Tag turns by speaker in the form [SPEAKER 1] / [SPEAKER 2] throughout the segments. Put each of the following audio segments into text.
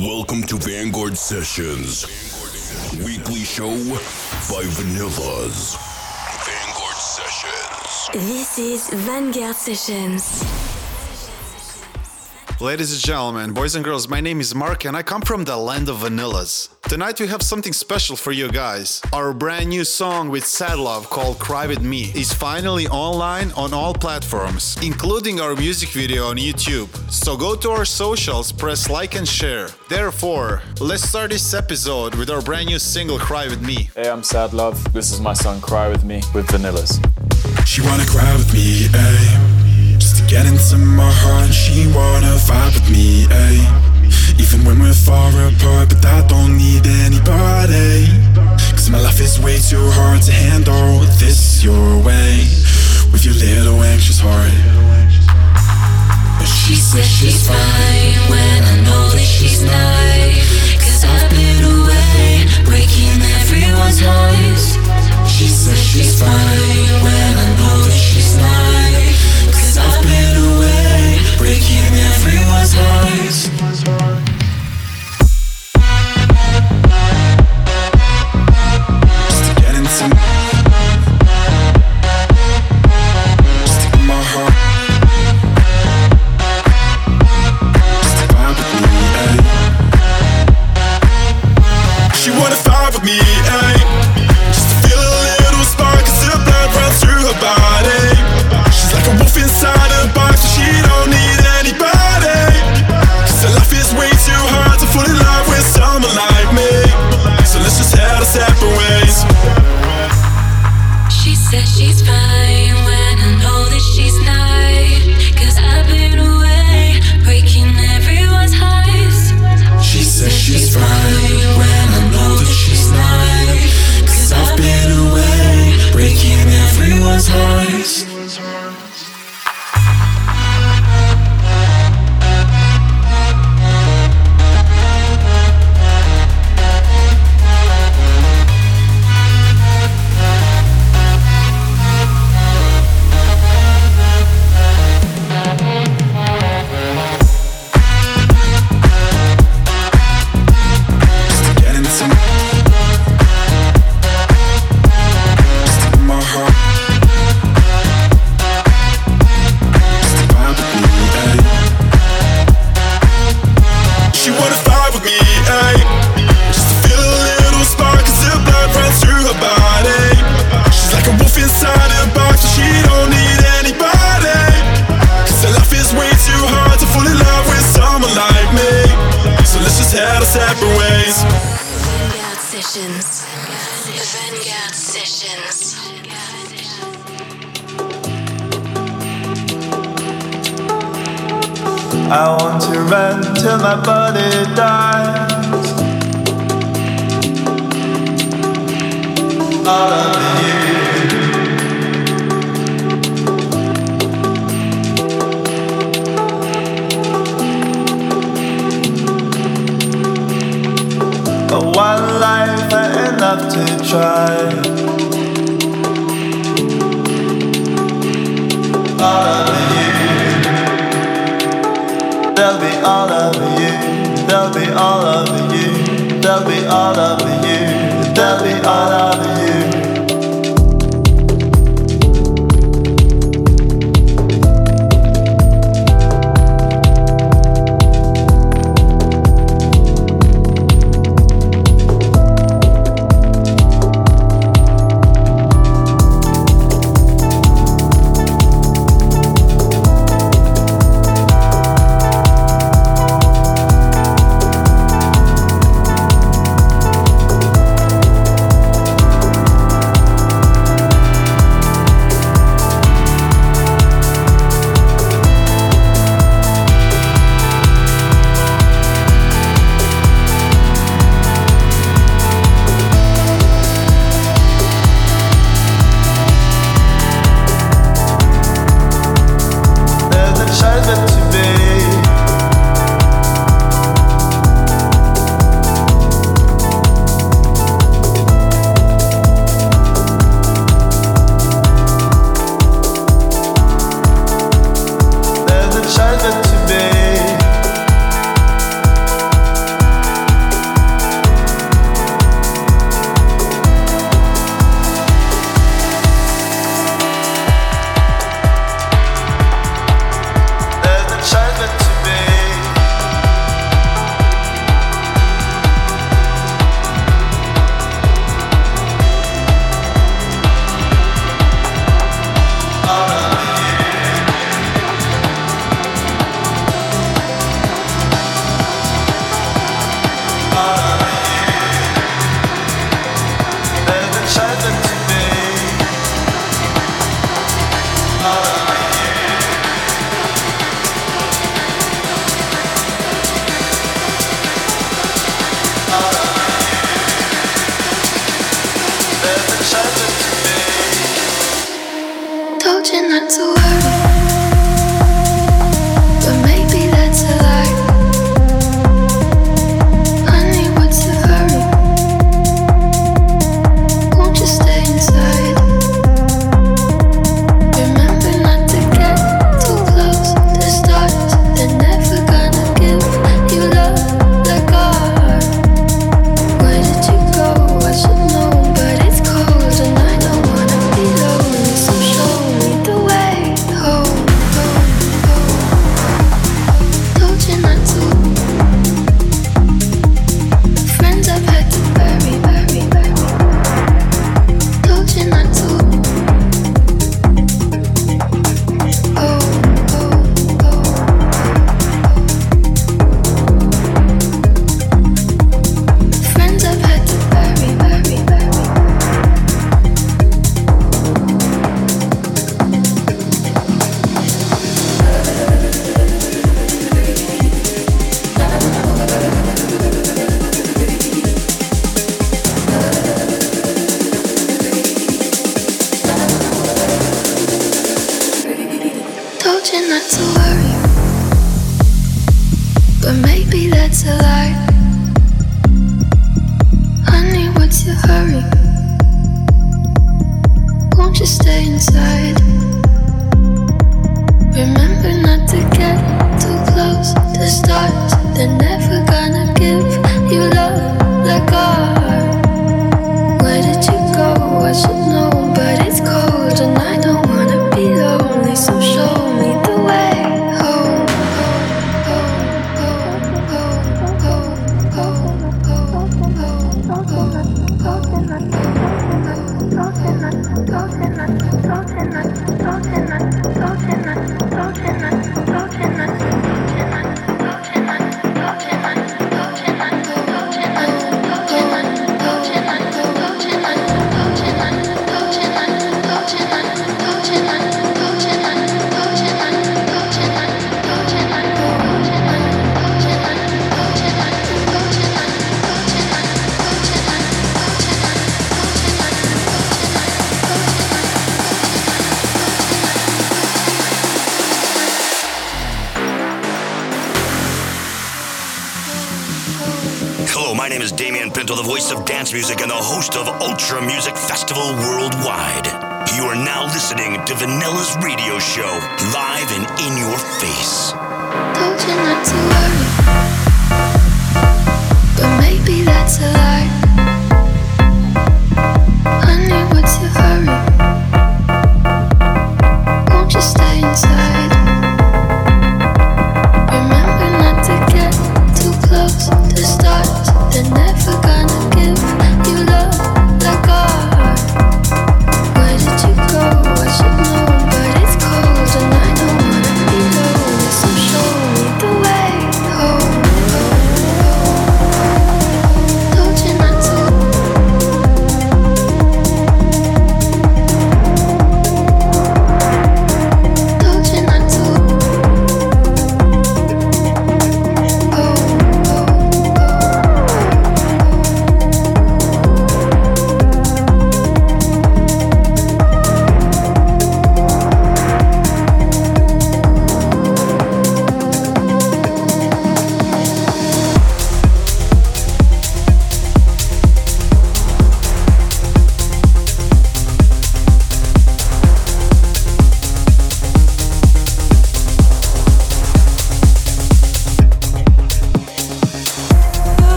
[SPEAKER 1] Welcome to Vanguard Sessions, weekly show by Vanillas. Vanguard Sessions.
[SPEAKER 2] This is Vanguard Sessions.
[SPEAKER 3] Ladies and gentlemen, boys and girls, my name is Mark and I come from the land of vanillas. Tonight we have something special for you guys. Our brand new song with Sad Love called Cry With Me is finally online on all platforms, including our music video on YouTube. So go to our socials, press like and share. Therefore, let's start this episode with our brand new single Cry With Me.
[SPEAKER 4] Hey, I'm Sad Love. This is my song Cry With Me with Vanillas.
[SPEAKER 5] She wanna cry with me, ayy Get into my heart, she wanna vibe with me, ayy. Even when we're far apart, but I don't need anybody. Cause my life is way too hard to handle this your way. With your little anxious heart.
[SPEAKER 6] But she says she's fine when I know that she's not. Cause I've been away, breaking everyone's hearts. She says she's fine when I know everyone's
[SPEAKER 7] They'll be all over you. They'll be all
[SPEAKER 8] over you. They'll be
[SPEAKER 1] all over
[SPEAKER 9] you. They'll be all over.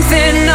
[SPEAKER 9] something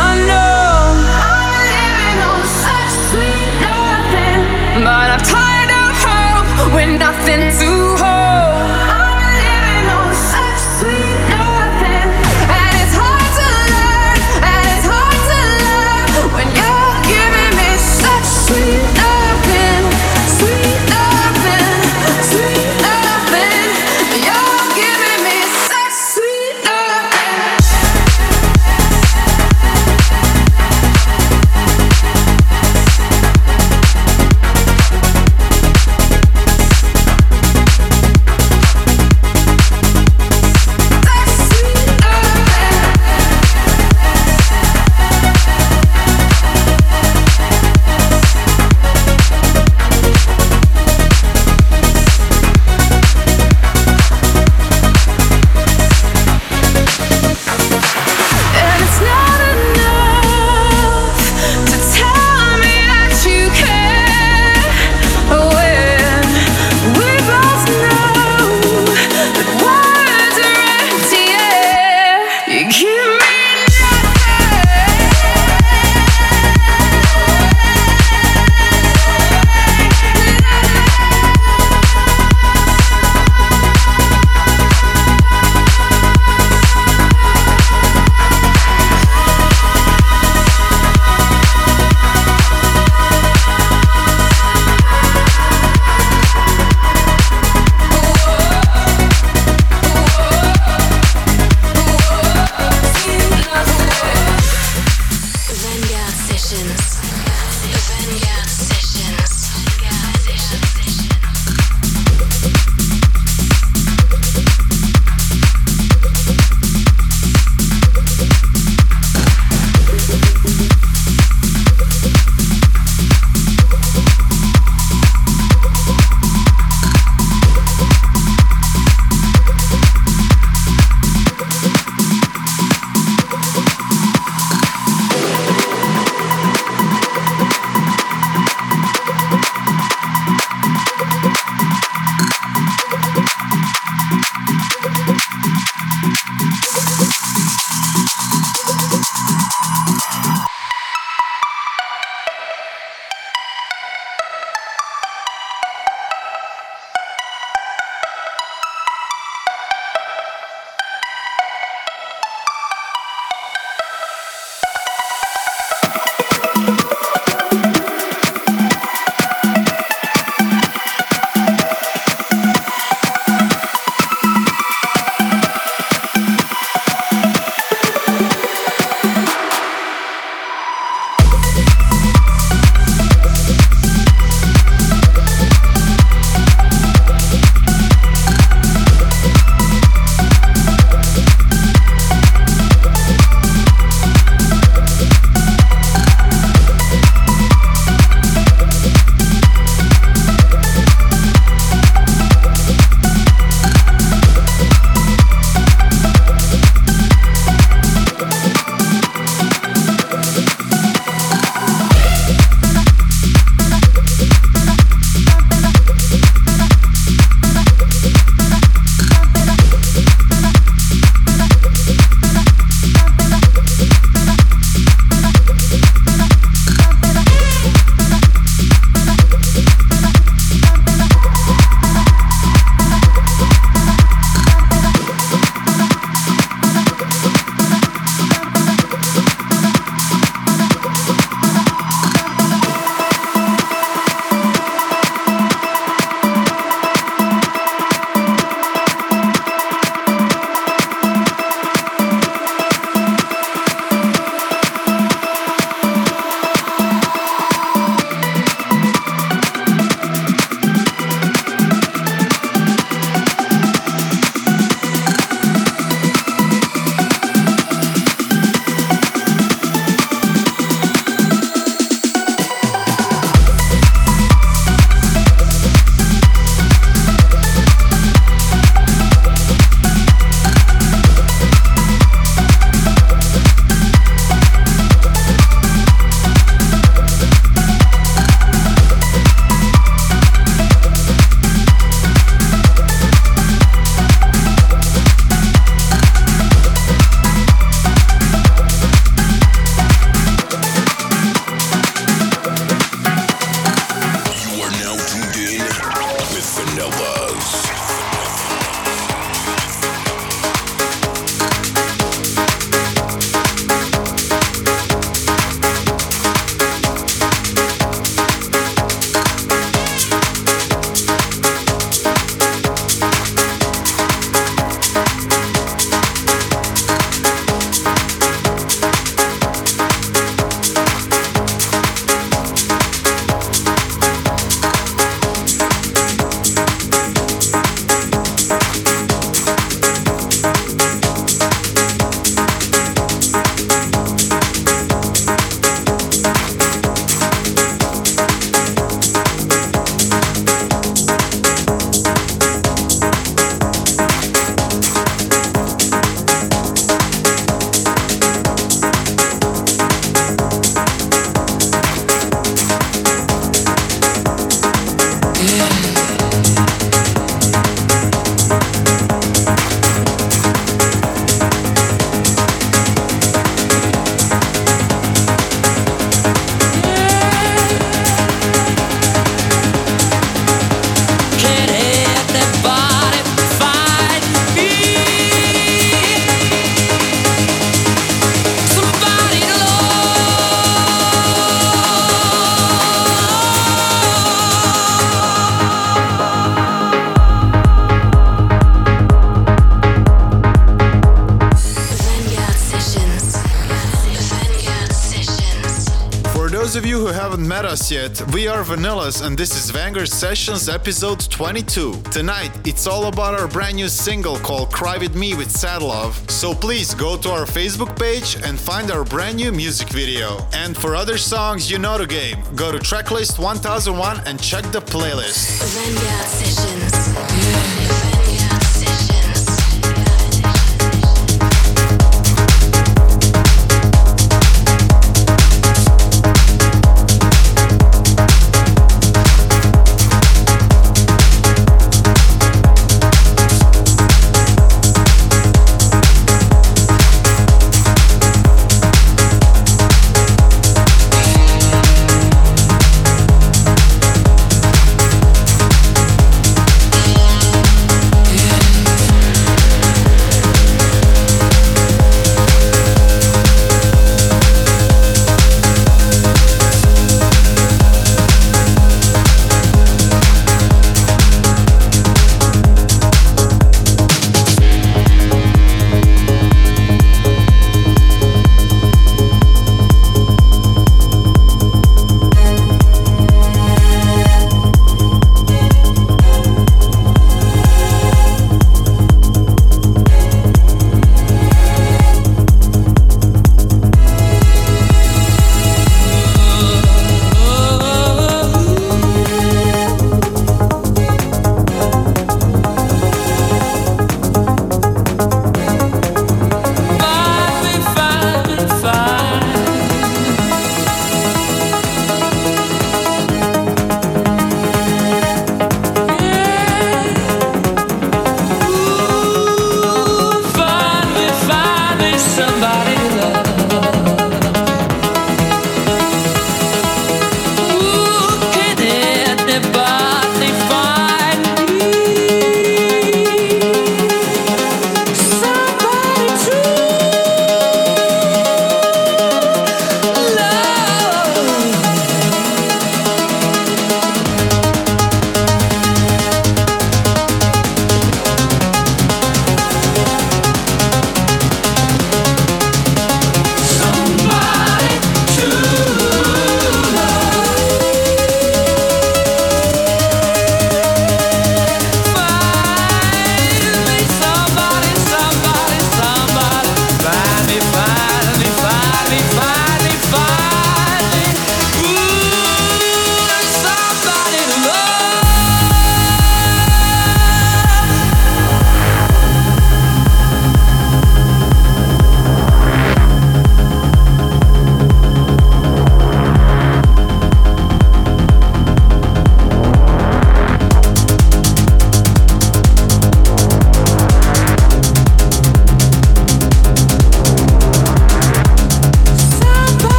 [SPEAKER 3] yet, we are Vanillas and this is Vanguard Sessions episode 22. Tonight, it's all about our brand new single called Cry With Me with Sad Love. So please go to our Facebook page and find our brand new music video. And for other songs, you know the game. Go to Tracklist 1001 and check the playlist.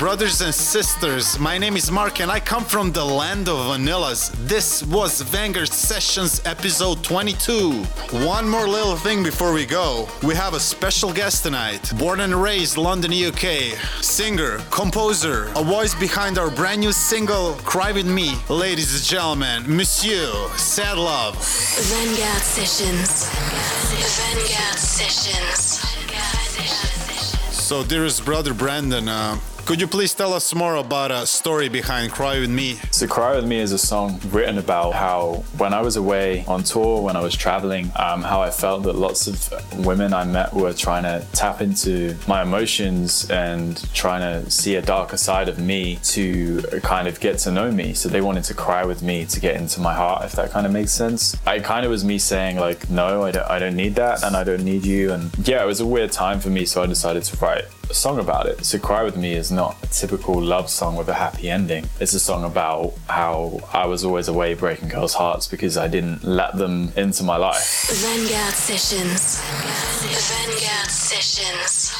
[SPEAKER 3] Brothers and sisters, my name is Mark and I come from the land of vanillas. This was Vanguard Sessions episode 22. One more little thing before we go. We have a special guest tonight. Born and raised London, UK. Singer, composer, a voice behind our brand new single Cry With Me. Ladies and gentlemen, Monsieur Sad Love.
[SPEAKER 10] Vanguard Sessions. Vanguard Sessions.
[SPEAKER 3] So, dearest brother Brandon, uh, could you please tell us more about a story behind Cry With Me?
[SPEAKER 4] So Cry With Me is a song written about how when I was away on tour, when I was traveling, um, how I felt that lots of women I met were trying to tap into my emotions and trying to see a darker side of me to kind of get to know me. So they wanted to cry with me to get into my heart, if that kind of makes sense. It kind of was me saying like, no, I don't, I don't need that and I don't need you. And yeah, it was a weird time for me. So I decided to write a song about it. So Cry With Me is not a typical love song with a happy ending. It's a song about how I was always away breaking girls' hearts because I didn't let them into my life.
[SPEAKER 10] Vanguard Sessions. Vanguard Sessions.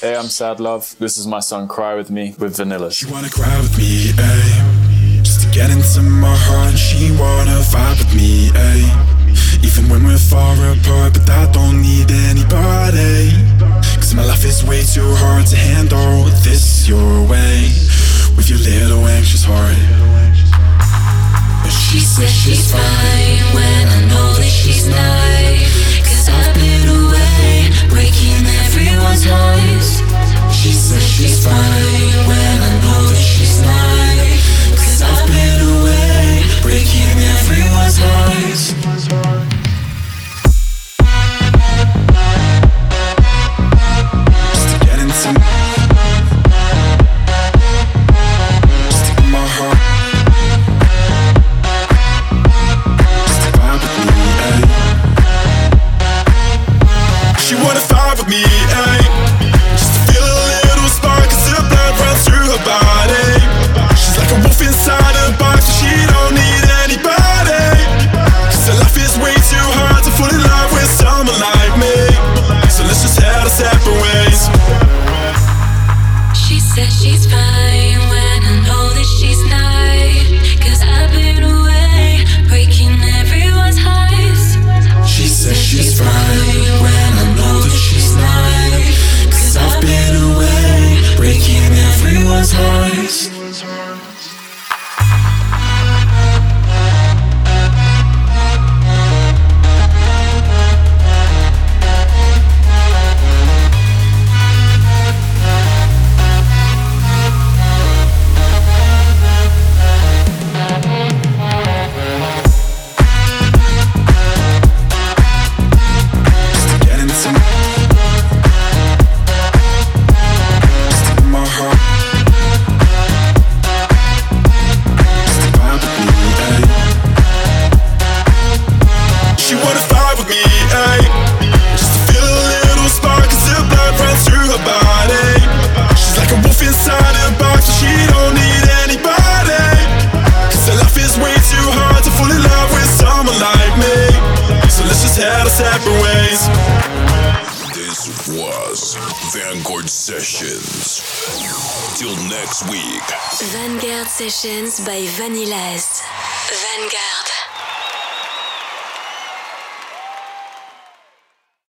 [SPEAKER 4] Hey, I'm Sad Love. This is my song Cry With Me with Vanillas.
[SPEAKER 5] She wanna cry with me, ayy. Just to get into my heart, she wanna vibe with me, ayy. Even when we're far apart, but I don't need anybody. Cause my life is way too hard to handle this your way. With your little anxious heart. But
[SPEAKER 6] She says she's fine when I know that she's not. Cause I've been away, breaking everyone's hearts. She says she's fine when I know that she's not. Cause I've been away, breaking everyone's hearts.